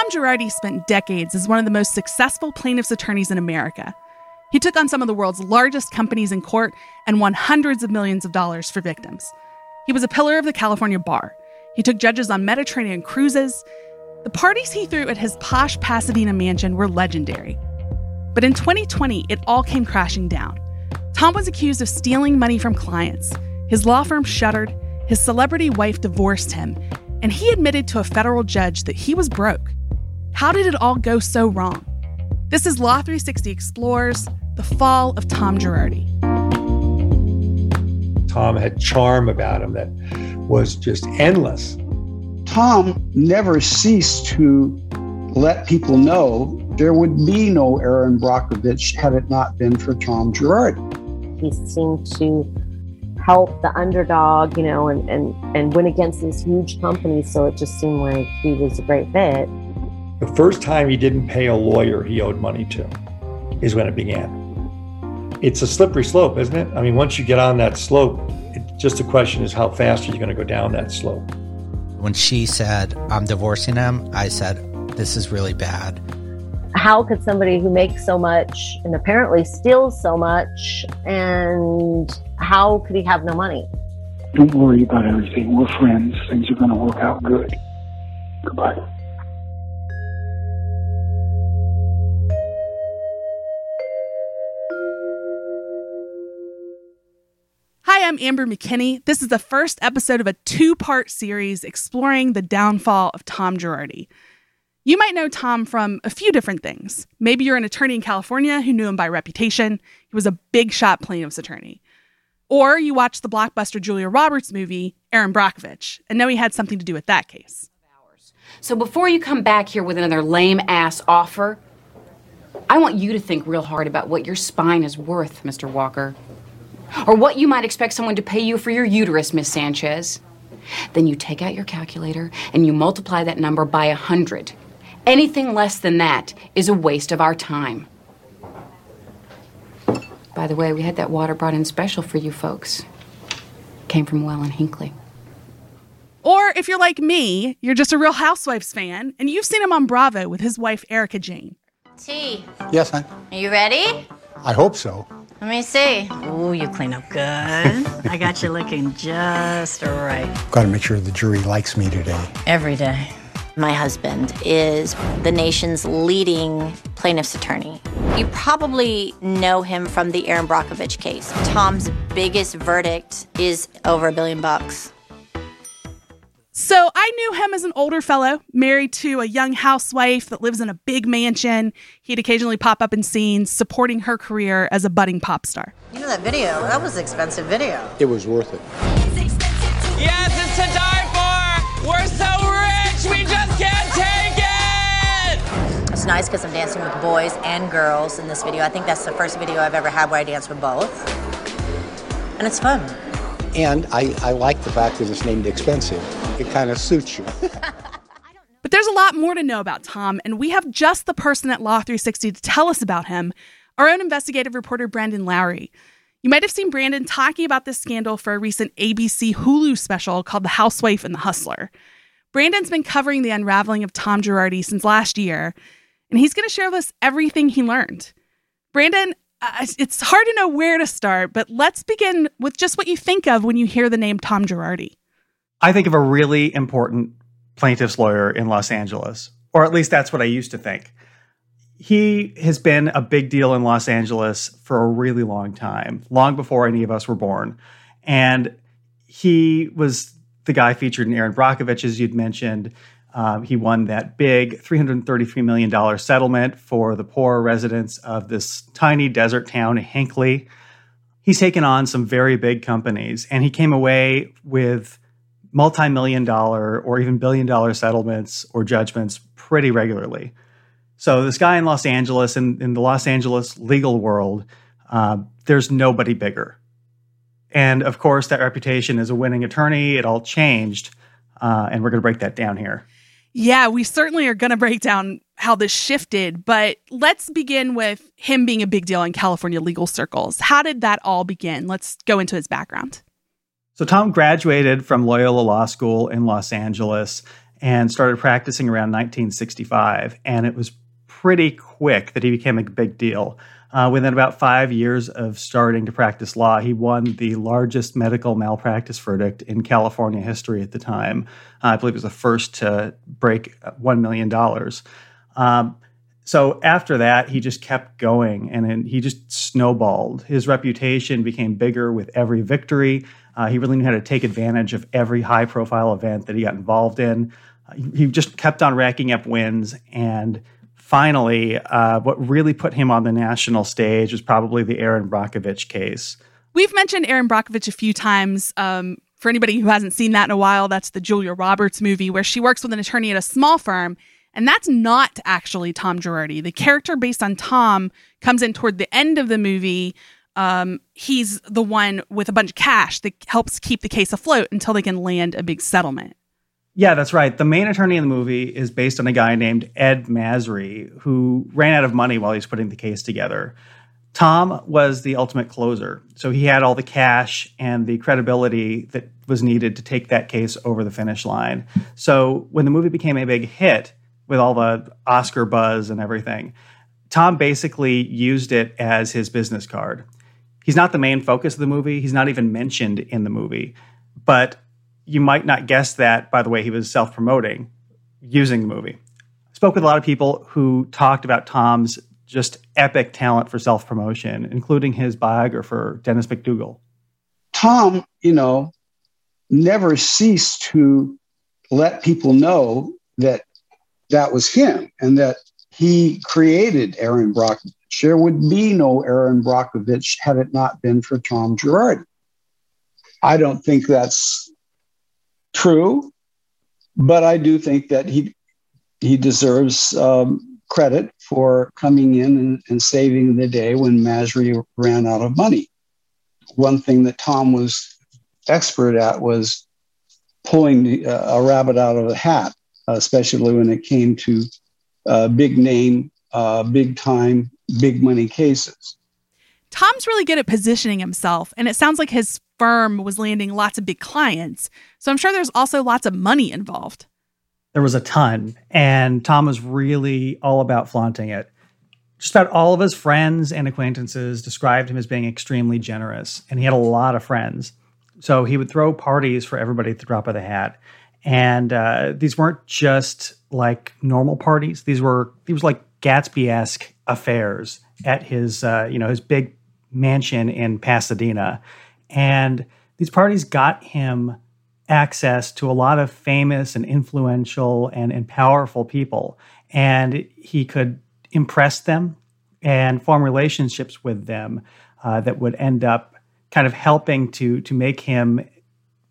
Tom Girardi spent decades as one of the most successful plaintiff's attorneys in America. He took on some of the world's largest companies in court and won hundreds of millions of dollars for victims. He was a pillar of the California bar. He took judges on Mediterranean cruises. The parties he threw at his posh Pasadena mansion were legendary. But in 2020, it all came crashing down. Tom was accused of stealing money from clients. His law firm shuttered, his celebrity wife divorced him, and he admitted to a federal judge that he was broke. How did it all go so wrong? This is Law 360 Explores The Fall of Tom Girardi. Tom had charm about him that was just endless. Tom never ceased to let people know there would be no Erin Brockovich had it not been for Tom Girardi. He seemed to help the underdog, you know, and, and, and win against these huge companies. So it just seemed like he was a great fit. The first time he didn't pay a lawyer he owed money to is when it began. It's a slippery slope, isn't it? I mean, once you get on that slope, it, just the question is how fast are you going to go down that slope? When she said, I'm divorcing him, I said, this is really bad. How could somebody who makes so much and apparently steals so much, and how could he have no money? Don't worry about everything. We're friends. Things are going to work out good. Goodbye. I'm Amber McKinney. This is the first episode of a two part series exploring the downfall of Tom Girardi. You might know Tom from a few different things. Maybe you're an attorney in California who knew him by reputation. He was a big shot plaintiff's attorney. Or you watched the blockbuster Julia Roberts movie, Erin Brockovich, and know he had something to do with that case. So before you come back here with another lame ass offer, I want you to think real hard about what your spine is worth, Mr. Walker. Or what you might expect someone to pay you for your uterus, Miss Sanchez. Then you take out your calculator and you multiply that number by a hundred. Anything less than that is a waste of our time. By the way, we had that water brought in special for you folks. Came from Well and Hinkley. Or if you're like me, you're just a Real Housewives fan, and you've seen him on Bravo with his wife, Erica Jayne. T, Yes, hon. are you ready? I hope so. Let me see. Oh, you clean up good. I got you looking just right. Got to make sure the jury likes me today. Every day. My husband is the nation's leading plaintiff's attorney. You probably know him from the Erin Brockovich case. Tom's biggest verdict is over a billion bucks. So I knew him as an older fellow, married to a young housewife that lives in a big mansion. He'd occasionally pop up in scenes supporting her career as a budding pop star. You know that video? That was an expensive video. It was worth it. Yes, it's to die for! We're so rich, we just can't take it! It's nice because I'm dancing with boys and girls in this video. I think that's the first video I've ever had where I dance with both. And it's fun. And I, I like the fact that it's named expensive. It kind of suits you. But there's a lot more to know about Tom, and we have just the person at Law 360 to tell us about him our own investigative reporter, Brandon Lowrey. You might have seen Brandon talking about this scandal for a recent ABC Hulu special called The Housewife and the Hustler. Brandon's been covering the unraveling of Tom Girardi since last year, and he's going to share with us everything he learned. Brandon, uh, it's hard to know where to start, but let's begin with just what you think of when you hear the name Tom Girardi. I think of a really important plaintiff's lawyer in Los Angeles, or at least that's what I used to think. He has been a big deal in Los Angeles for a really long time, long before any of us were born. And he was the guy featured in Erin Brockovich, as you'd mentioned. Um, he won that big $333 million settlement for the poor residents of this tiny desert town, Hinkley. He's taken on some very big companies, and he came away with multi million dollar or even billion dollar settlements or judgments pretty regularly. So, this guy in Los Angeles, in, in the Los Angeles legal world, uh, there's nobody bigger. And of course, that reputation as a winning attorney, it all changed. Uh, and we're going to break that down here. Yeah, we certainly are going to break down how this shifted, but let's begin with him being a big deal in California legal circles. How did that all begin? Let's go into his background. So, Tom graduated from Loyola Law School in Los Angeles, and started practicing around 1965. And it was pretty quick that he became a big deal. Uh, within about five years of starting to practice law, he won the largest medical malpractice verdict in California history at the time. Uh, I believe it was the first to break $1 million. Um, so after that, he just kept going and he just snowballed. His reputation became bigger with every victory. Uh, he really knew how to take advantage of every high profile event that he got involved in. Uh, he just kept on racking up wins and finally, uh, what really put him on the national stage was probably the Erin Brockovich case. We've mentioned Erin Brockovich a few times. Um, for anybody who hasn't seen that in a while, that's the Julia Roberts movie where she works with an attorney at a small firm. And that's not actually Tom Girardi. The character based on Tom comes in toward the end of the movie. Um, he's the one with a bunch of cash that helps keep the case afloat until they can land a big settlement. Yeah, that's right. The main attorney in the movie is based on a guy named Ed Masry who ran out of money while he was putting the case together. Tom was the ultimate closer. So he had all the cash and the credibility that was needed to take that case over the finish line. So when the movie became a big hit with all the Oscar buzz and everything, Tom basically used it as his business card. He's not the main focus of the movie, he's not even mentioned in the movie. But you might not guess that by the way he was self promoting using the movie. I spoke with a lot of people who talked about Tom's just epic talent for self promotion, including his biographer, Dennis McDougal. Tom, you know, never ceased to let people know that that was him and that he created Erin Brockovich. There would be no Erin Brockovich had it not been for Tom Girardi. I don't think that's true, but I do think that he he deserves um, credit for coming in and, and, saving the day when Masry ran out of money. One thing that Tom was expert at was pulling uh, a rabbit out of a hat, especially when it came to uh, big name, uh, big time, big money cases. Tom's really good at positioning himself, and it sounds like his firm was landing lots of big clients. So I'm sure there's also lots of money involved. There was a ton, and Tom was really all about flaunting it. Just about all of his friends and acquaintances described him as being extremely generous, and he had a lot of friends. So he would throw parties for everybody at the drop of the hat. And uh, these weren't just like normal parties; these were these were like Gatsby-esque affairs at his uh, you know his big mansion in Pasadena. And these parties got him access to a lot of famous and influential and, and powerful people. And he could impress them and form relationships with them uh, that would end up kind of helping to, to make him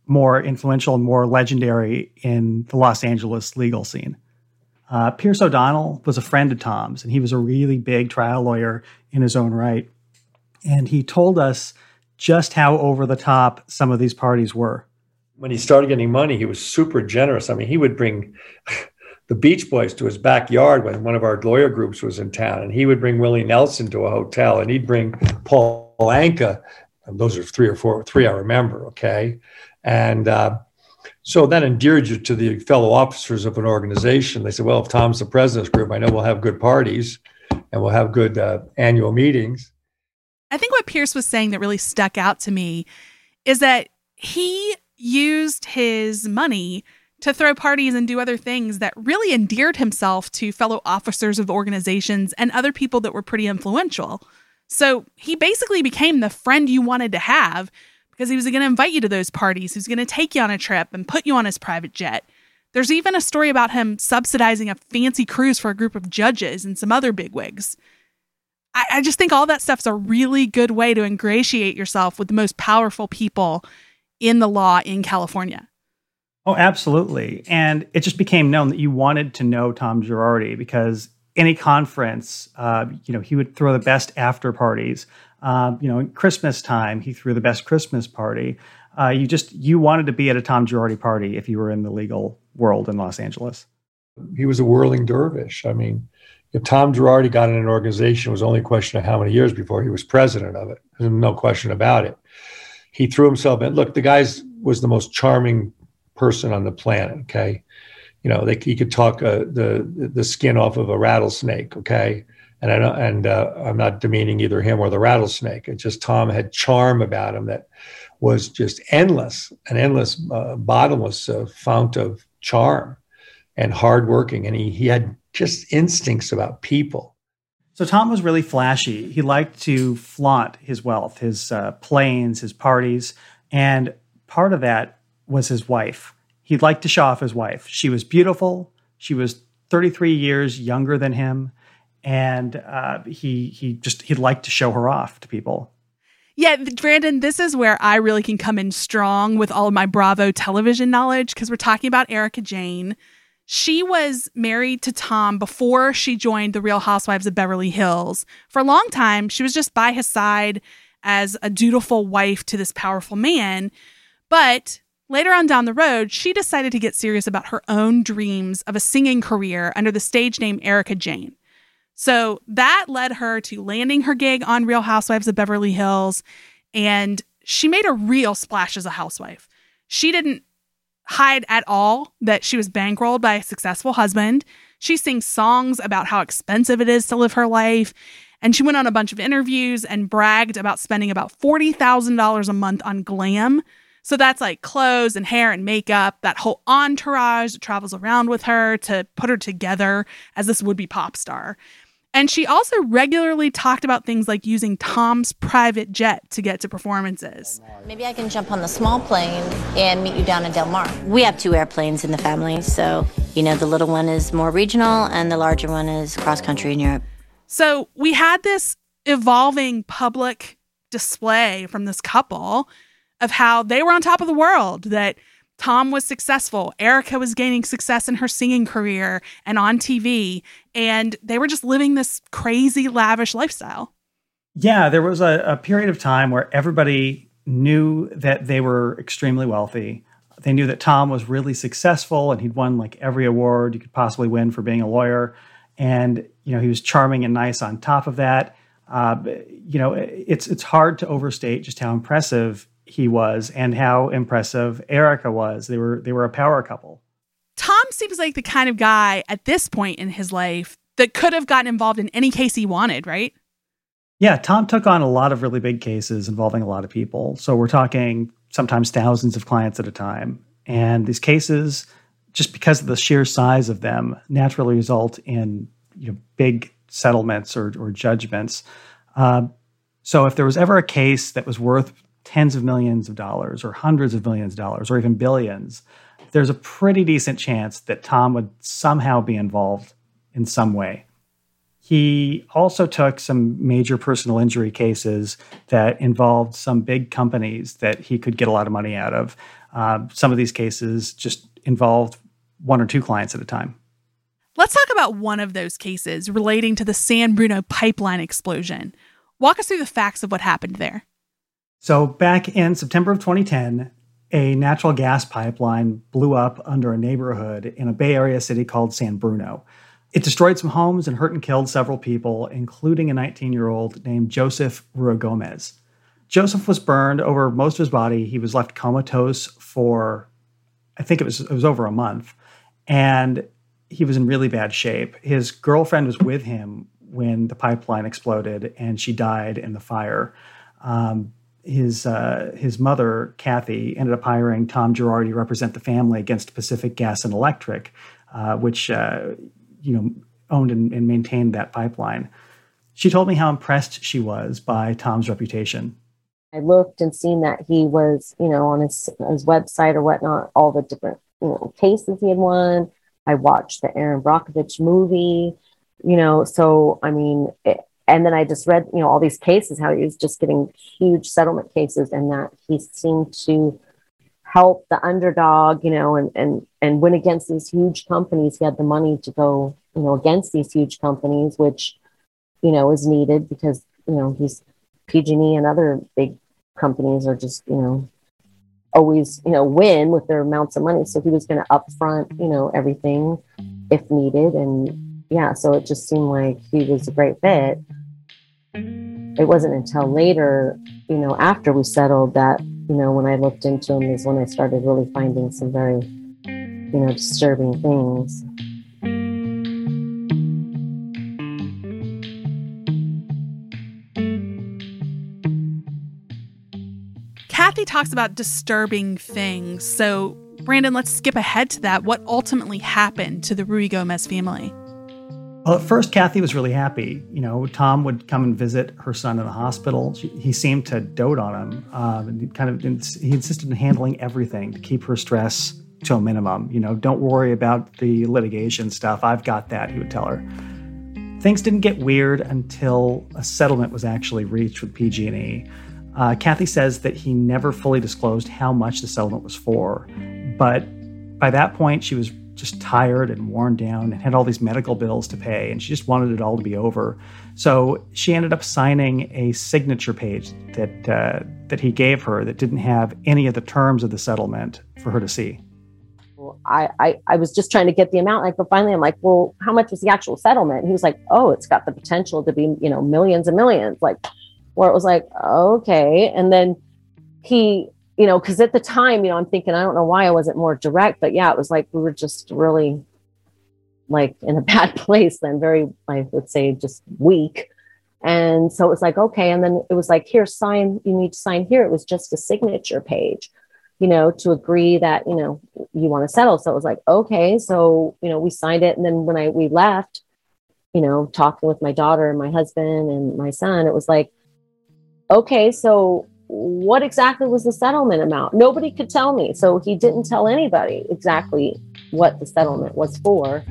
more influential and more legendary in the Los Angeles legal scene. Uh, Pierce O'Donnell was a friend of Tom's, and he was a really big trial lawyer in his own right. And he told us just how over the top some of these parties were. When he started getting money, he was super generous. I mean, he would bring the Beach Boys to his backyard when one of our lawyer groups was in town, and he would bring Willie Nelson to a hotel, and he'd bring Paul Anka. And those are three or four, three I remember, okay? And uh, so that endeared you to the fellow officers of an organization. They said, well, if Tom's the president's group, I know we'll have good parties and we'll have good uh, annual meetings. I think what Pierce was saying that really stuck out to me is that he used his money to throw parties and do other things that really endeared himself to fellow officers of organizations and other people that were pretty influential. So he basically became the friend you wanted to have because he was going to invite you to those parties. He was going to take you on a trip and put you on his private jet. There's even a story about him subsidizing a fancy cruise for a group of judges and some other bigwigs. I, I just think all that stuff's a really good way to ingratiate yourself with the most powerful people in the law in California. Oh, absolutely. And it just became known that you wanted to know Tom Girardi because any conference, uh, you know, he would throw the best after parties. Um, you know, Christmas time, he threw the best Christmas party. Uh, you just you wanted to be at a Tom Girardi party if you were in the legal world in Los Angeles. He was a whirling dervish. I mean, if Tom Girardi got in an organization, it was only a question of how many years before he was president of it. There's no question about it. He threw himself in. Look, the guy was the most charming person on the planet. Okay. you know, they, he could talk uh, the the skin off of a rattlesnake. Okay, and I don't, and uh, I'm not demeaning either him or the rattlesnake. It's just Tom had charm about him that was just endless, an endless, uh, bottomless uh, fount of charm, and hardworking. And he he had just instincts about people. So Tom was really flashy. He liked to flaunt his wealth, his uh, planes, his parties, and part of that was his wife. He liked to show off his wife. She was beautiful. She was 33 years younger than him, and uh, he he just he liked to show her off to people. Yeah, Brandon, this is where I really can come in strong with all of my Bravo television knowledge because we're talking about Erica Jayne. she was married to Tom before she joined the Real Housewives of Beverly Hills. For a long time, she was just by his side as a dutiful wife to this powerful man. But later on down the road, she decided to get serious about her own dreams of a singing career under the stage name Erica Jayne. So that led her to landing her gig on Real Housewives of Beverly Hills, and she made a real splash as a housewife. She didn't hide at all that she was bankrolled by a successful husband. She sings songs about how expensive it is to live her life. And she went on a bunch of interviews and bragged about spending about $40,000 a month on glam. So that's like clothes and hair and makeup, that whole entourage that travels around with her to put her together as this would be pop star. And she also regularly talked about things like using Tom's private jet to get to performances. Maybe I can jump on the small plane and meet you down in Del Mar. We have two airplanes in the family, so, you know, the little one is more regional and the larger one is cross country in Europe. So we had this evolving public display from this couple of how they were on top of the world, that Tom was successful. Erica was gaining success in her singing career and on TV. And they were just living this crazy, lavish lifestyle. Yeah, there was a, a period of time where everybody knew that they were extremely wealthy. They knew that Tom was really successful and he'd won like every award you could possibly win for being a lawyer. And, you know, he was charming and nice on top of that. Uh, you know, it's it's hard to overstate just how impressive he was and how impressive Erica was. They were they were a power couple. Tom seems like the kind of guy at this point in his life that could have gotten involved in any case he wanted, right? Yeah, Tom took on a lot of really big cases involving a lot of people. So we're talking sometimes thousands of clients at a time. And these cases, just because of the sheer size of them, naturally result in you know, big settlements or, or judgments. Uh, so if there was ever a case that was worth tens of millions of dollars or hundreds of millions of dollars or even billions, there's a pretty decent chance that Tom would somehow be involved in some way. He also took some major personal injury cases that involved some big companies that he could get a lot of money out of. Uh, some of these cases just involved one or two clients at a time. Let's talk about one of those cases relating to the San Bruno pipeline explosion. Walk us through the facts of what happened there. So, back in September of 2010, a natural gas pipeline blew up under a neighborhood in a Bay Area city called San Bruno. It destroyed some homes and hurt and killed several people, including a 19 year old named Joseph Ruigomez. Joseph was burned over most of his body. He was left comatose for, I think it was, it was over a month. And he was in really bad shape. His girlfriend was with him when the pipeline exploded and she died in the fire. Um, his uh, his mother Kathy ended up hiring Tom Girardi to represent the family against Pacific Gas and Electric, uh, which uh, you know owned and, and, maintained that pipeline. She told me how impressed she was by Tom's reputation. I looked and seen that he was, you know, on his his website or whatnot, all the different you know, cases he had won. I watched the Erin Brockovich movie, you know, so I mean, it, and then I just read, you know, all these cases, how he was just getting huge settlement cases and that he seemed to help the underdog, you know, and, and, and win against these huge companies. He had the money to go, you know, against these huge companies, which, you know, is needed because, you know, he's PG&E and other big companies are just, you know, always, you know, win with their amounts of money. So he was going to upfront, you know, everything if needed. And yeah, so it just seemed like he was a great fit it wasn't until later, you know, after we settled that, you know, when I looked into him is when I started really finding some very you know, disturbing things. Kathy talks about disturbing things. So, Brandon, let's skip ahead to that. What ultimately happened to the Ruigomez family? Well, at first, Kathy was really happy. You know, Tom would come and visit her son in the hospital. She, he seemed to dote on him. Um, and kind of, he insisted in handling everything to keep her stress to a minimum. You know, don't worry about the litigation stuff. I've got that. He would tell her. Things didn't get weird until a settlement was actually reached with PG&E. Uh, Kathy says that he never fully disclosed how much the settlement was for, but by that point, she was just tired and worn down and had all these medical bills to pay, and she just wanted it all to be over. So she ended up signing a signature page that uh, that he gave her that didn't have any of the terms of the settlement for her to see. I, I, I was just trying to get the amount. Like, but finally, I'm like, well, how much was the actual settlement? And he was like, oh, it's got the potential to be, you know, millions and millions. Like, where it was like, okay. And then he you know, because at the time, you know, I'm thinking, I don't know why I wasn't more direct, but yeah, it was like we were just really like in a bad place then, very, I would say, just weak. And so it was like, okay. And then it was like, here, sign, you need to sign here. It was just a signature page, you know, to agree that, you know, you want to settle. So it was like, okay. So, you know, we signed it. And then when I, we left, you know, talking with my daughter and my husband and my son, it was like, okay, so what exactly was the settlement amount? Nobody could tell me. So he didn't tell anybody exactly what the settlement was for.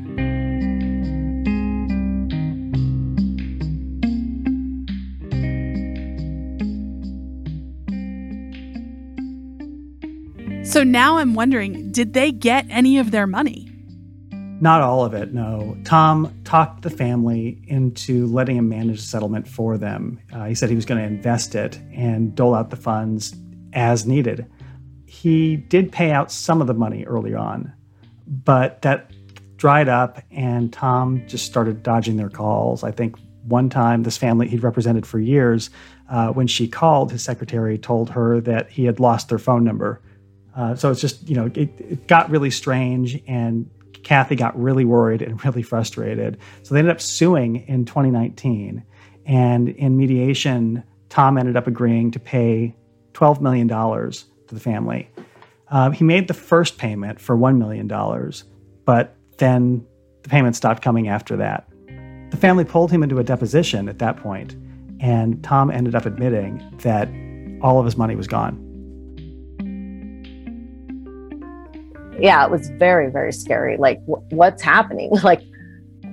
So now I'm wondering did they get any of their money? Not all of it, no. Tom talked the family into letting him manage the settlement for them. Uh, he said he was going to invest it and dole out the funds as needed. He did pay out some of the money early on, but that dried up and Tom just started dodging their calls. I think one time, this family he'd represented for years, uh, when she called, his secretary told her that he had lost their phone number. Uh, so it's just, you know, it, it got really strange and Kathy got really worried and really frustrated. So they ended up suing in 2019. And in mediation, Tom ended up agreeing to pay $12 million to the family. Uh, he made the first payment for $1 million, but then the payment stopped coming after that. The family pulled him into a deposition at that point, and Tom ended up admitting that all of his money was gone. Yeah, it was very, very scary. Like, what's happening? Like,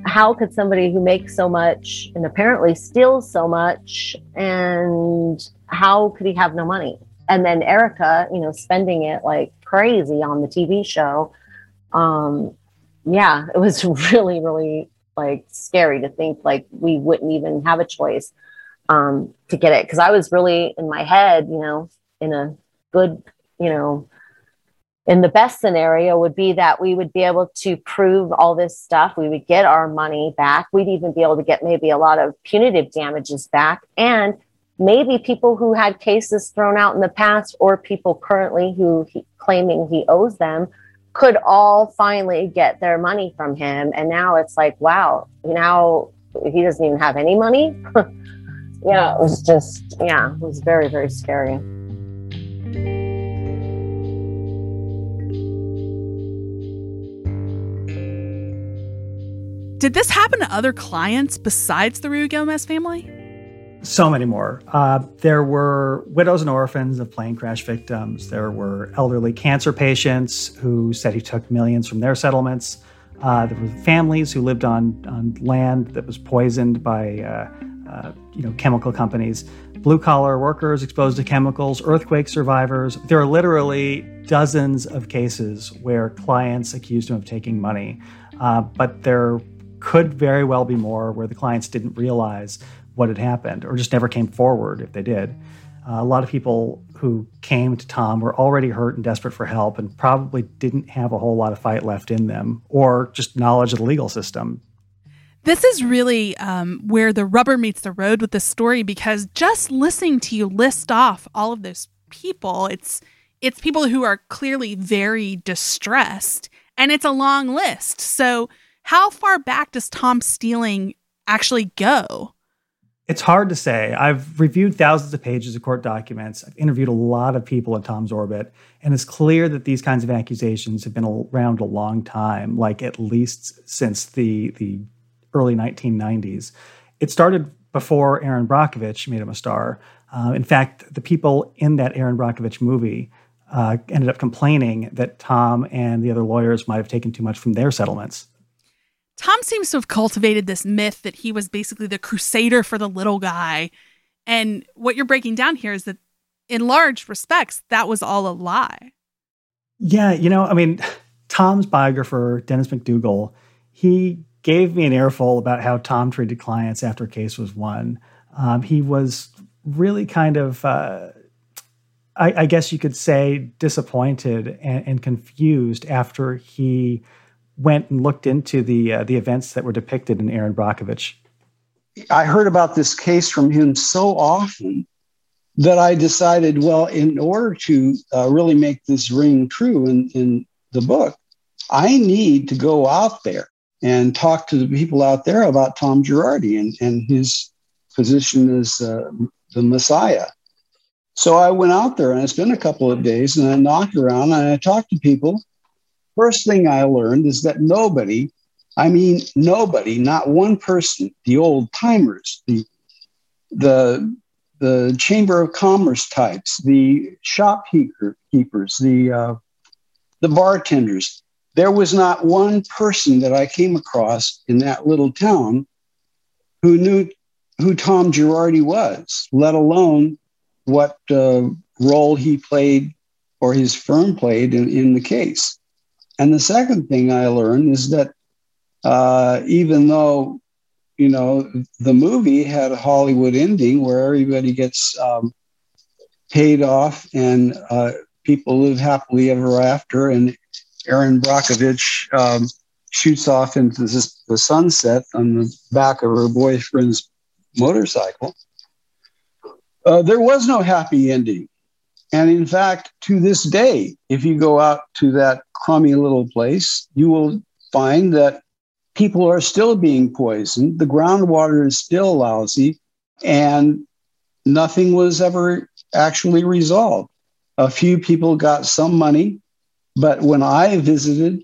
how could somebody who makes so much and apparently steals so much, and how could he have no money? And then Erica, you know, spending it like crazy on the TV show. Um, yeah, it was really, really like scary to think like we wouldn't even have a choice um, to get it because I was really in my head, you know, in a good, you know, in the best scenario would be that we would be able to prove all this stuff. We would get our money back. We'd even be able to get maybe a lot of punitive damages back. And maybe people who had cases thrown out in the past or people currently who he, claiming he owes them could all finally get their money from him. And now it's like wow now he doesn't even have any money. Yeah it was just yeah it was very very scary Did this happen to other clients besides the Ruigomez family? So many more. Uh, there were widows and orphans of plane crash victims. There were elderly cancer patients who said he took millions from their settlements. Uh, there were families who lived on, on land that was poisoned by uh, uh you know chemical companies. Blue collar workers exposed to chemicals, earthquake survivors. There are literally dozens of cases where clients accused him of taking money, uh, but there could very well be more where the clients didn't realize what had happened or just never came forward if they did. Uh, a lot of people who came to Tom were already hurt and desperate for help and probably didn't have a whole lot of fight left in them or just knowledge of the legal system. This is really um, where the rubber meets the road with this story because just listening to you list off all of those people, it's it's people who are clearly very distressed And it's a long list. So, how far back does Tom stealing actually go? It's hard to say. I've reviewed thousands of pages of court documents. I've interviewed a lot of people in Tom's orbit, and it's clear that these kinds of accusations have been around a long time, like at least since the the early 1990s. It started before Erin Brockovich made him a star. Uh, in fact, the people in that Erin Brockovich movie uh, ended up complaining that Tom and the other lawyers might have taken too much from their settlements. Tom seems to have cultivated this myth that he was basically the crusader for the little guy. And what you're breaking down here is that, in large respects, that was all a lie. Yeah, you know, I mean, Tom's biographer, Dennis McDougal, he gave me an earful about how Tom treated clients after a case was won. Um, he was really kind of, uh, I, I, guess you could say, disappointed and, and confused after he went and looked into the uh, the events that were depicted in Erin Brockovich? I heard about this case from him so often that I decided, well, in order to uh, really make this ring true in, in the book, I need to go out there and talk to the people out there about Tom Girardi and, and his position as uh, the Messiah. So I went out there and I spent a couple of days and I knocked around and I talked to people First thing I learned is that nobody, I mean, nobody, not one person, the old timers, the, the, the Chamber of Commerce types, the shopkeepers, the, uh, the bartenders, there was not one person that I came across in that little town who knew who Tom Girardi was, let alone what uh, role he played or his firm played in, in the case. And the second thing I learned is that uh, even though, you know, the movie had a Hollywood ending where everybody gets um, paid off and uh, people live happily ever after, and Erin Brockovich um, shoots off into the sunset on the back of her boyfriend's motorcycle. Uh, there was no happy ending. And in fact, to this day, if you go out to that crummy little place, you will find that people are still being poisoned. The groundwater is still lousy, and nothing was ever actually resolved. A few people got some money, but when I visited,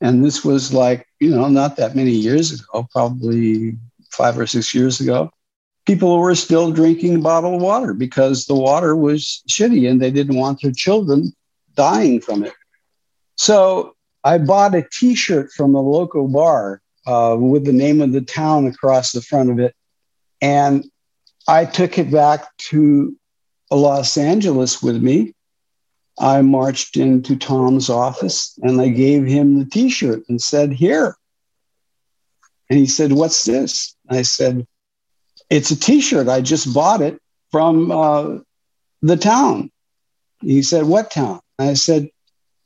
and this was like, you know, not that many years ago, probably five or six years ago, people were still drinking bottled water because the water was shitty and they didn't want their children dying from it. So I bought a t shirt from a local bar uh, with the name of the town across the front of it. And I took it back to Los Angeles with me. I marched into Tom's office and I gave him the t shirt and said, Here. And he said, What's this? I said, it's a T-shirt. I just bought it from uh, the town. He said, "What town?" I said,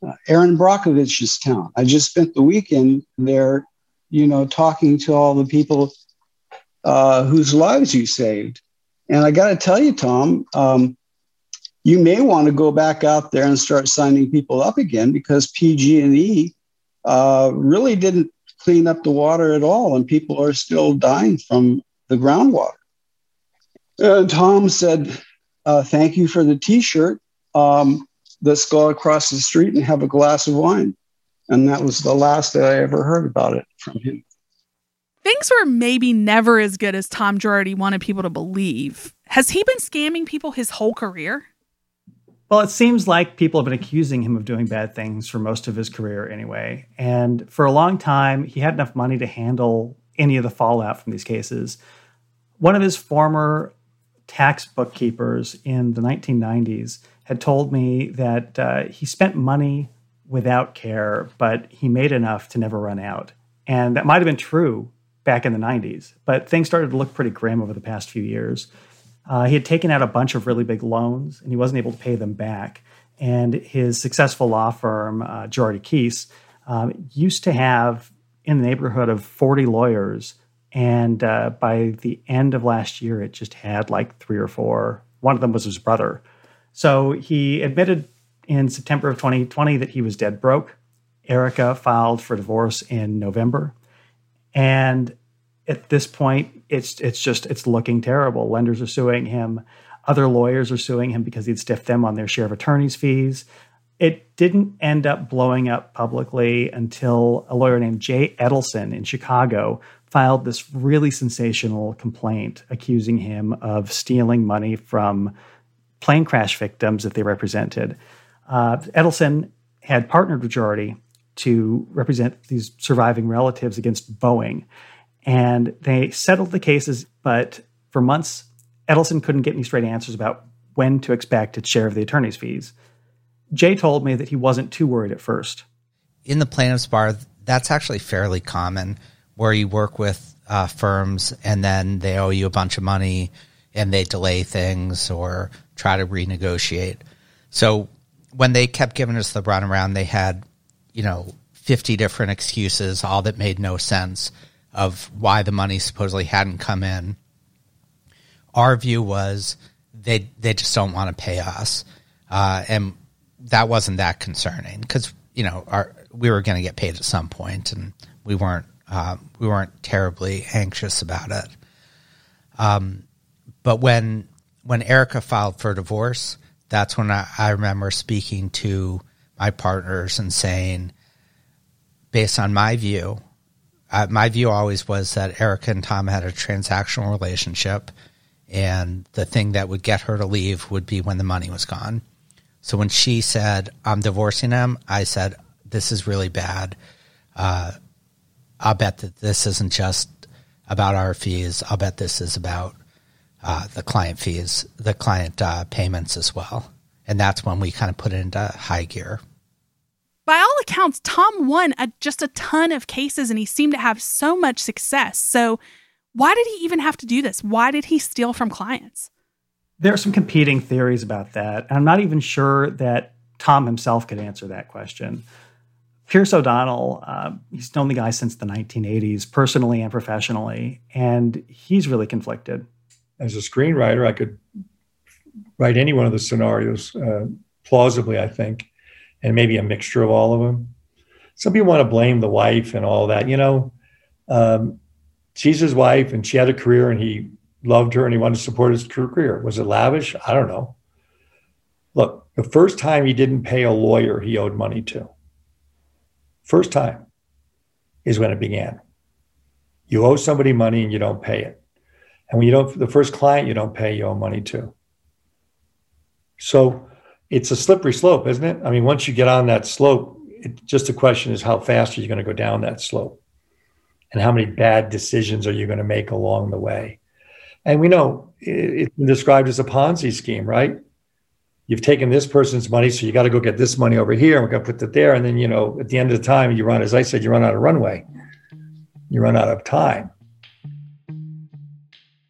"Aaron "Erin Brockovich's town." I just spent the weekend there, you know, talking to all the people uh, whose lives you saved. And I got to tell you, Tom, um, you may want to go back out there and start signing people up again because PG&E uh, really didn't clean up the water at all, and people are still dying from the groundwater. And Tom said, uh, Thank you for the t shirt. Um, let's go across the street and have a glass of wine. And that was the last that I ever heard about it from him. Things were maybe never as good as Tom Girardi wanted people to believe. Has he been scamming people his whole career? Well, it seems like people have been accusing him of doing bad things for most of his career anyway. And for a long time, he had enough money to handle any of the fallout from these cases. One of his former tax bookkeepers in the 1990s had told me that uh, he spent money without care, but he made enough to never run out. And that might have been true back in the 90s, but things started to look pretty grim over the past few years. Uh, he had taken out a bunch of really big loans and he wasn't able to pay them back. And his successful law firm, uh, Keese, um, used to have in the neighborhood of 40 lawyers and uh, by the end of last year, it just had like three or four. One of them was his brother. So he admitted in September of 2020 that he was dead broke. Erica filed for divorce in November. And at this point, it's it's just it's looking terrible. Lenders are suing him. Other lawyers are suing him because he'd stiffed them on their share of attorney's fees. It didn't end up blowing up publicly until a lawyer named Jay Edelson in Chicago filed this really sensational complaint accusing him of stealing money from plane crash victims that they represented. Uh, Edelson had partnered with Girardi to represent these surviving relatives against Boeing. And they settled the cases, but for months, Edelson couldn't get any straight answers about when to expect its share of the attorney's fees. Jay told me that he wasn't too worried at first. In the plaintiff's bar, that's actually fairly common where you work with uh, firms and then they owe you a bunch of money and they delay things or try to renegotiate. So when they kept giving us the runaround, they had, you know, 50 different excuses, all that made no sense of why the money supposedly hadn't come in. Our view was they they just don't want to pay us, uh, and that wasn't that concerning because you know our we were going to get paid at some point, and we weren't uh, we weren't terribly anxious about it. Um, but when when Erica filed for divorce, that's when I, I remember speaking to my partners and saying, based on my view, uh, my view always was that Erica and Tom had a transactional relationship, and the thing that would get her to leave would be when the money was gone. So when she said, I'm divorcing him, I said, This is really bad. Uh, I'll bet that this isn't just about our fees. I'll bet this is about uh, the client fees, the client uh, payments as well. And that's when we kind of put it into high gear. By all accounts, Tom won a, just a ton of cases and he seemed to have so much success. So, why did he even have to do this? Why did he steal from clients? There are some competing theories about that. And I'm not even sure that Tom himself could answer that question. Pierce O'Donnell, uh, he's known the guy since the 1980s, personally and professionally, and he's really conflicted. As a screenwriter, I could write any one of the scenarios uh, plausibly, I think, and maybe a mixture of all of them. Some people want to blame the wife and all that. You know, um, she's his wife and she had a career and he loved her and he wanted to support his career. Was it lavish? I don't know. Look, the first time he didn't pay a lawyer he owed money to, first time is when it began. You owe somebody money and you don't pay it. And when you don't, the first client you don't pay, you owe money to. So it's a slippery slope, isn't it? I mean, once you get on that slope, it, just the question is how fast are you going to go down that slope? And how many bad decisions are you going to make along the way? And we know it's been described as a Ponzi scheme, right? You've taken this person's money, so you got to go get this money over here, and we're going to put that there. And then, you know, at the end of the time, you run, as I said, you run out of runway, you run out of time.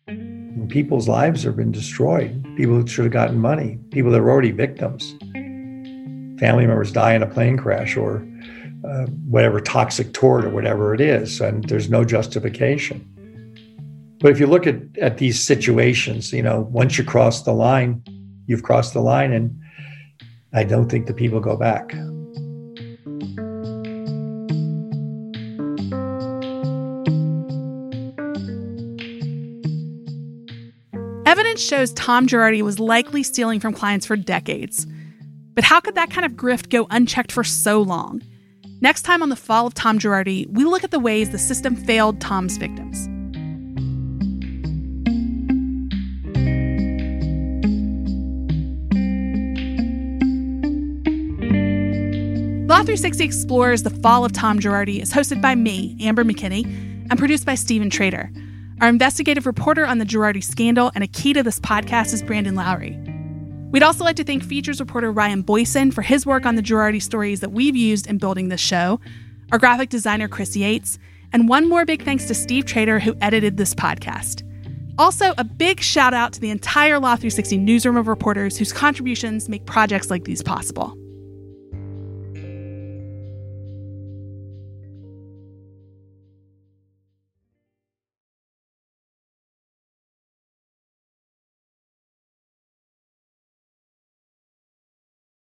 And people's lives have been destroyed. People who should have gotten money, people that were already victims. Family members die in a plane crash or uh, whatever toxic tort or whatever it is, and there's no justification. But if you look at, at these situations, you know, once you cross the line, you've crossed the line, and I don't think the people go back. Evidence shows Tom Girardi was likely stealing from clients for decades. But how could that kind of grift go unchecked for so long? Next time on The Fall of Tom Girardi, we look at the ways the system failed Tom's victims. Law 360 Explores The Fall of Tom Girardi is hosted by me, Amber McKinney, and produced by Stephen Trader. Our investigative reporter on the Girardi scandal and a key to this podcast is Brandon Lowrey. We'd also like to thank features reporter Ryan Boysen for his work on the Girardi stories that we've used in building this show, our graphic designer Chris Yates, and one more big thanks to Steve Trader who edited this podcast. Also, a big shout out to the entire Law 360 newsroom of reporters whose contributions make projects like these possible.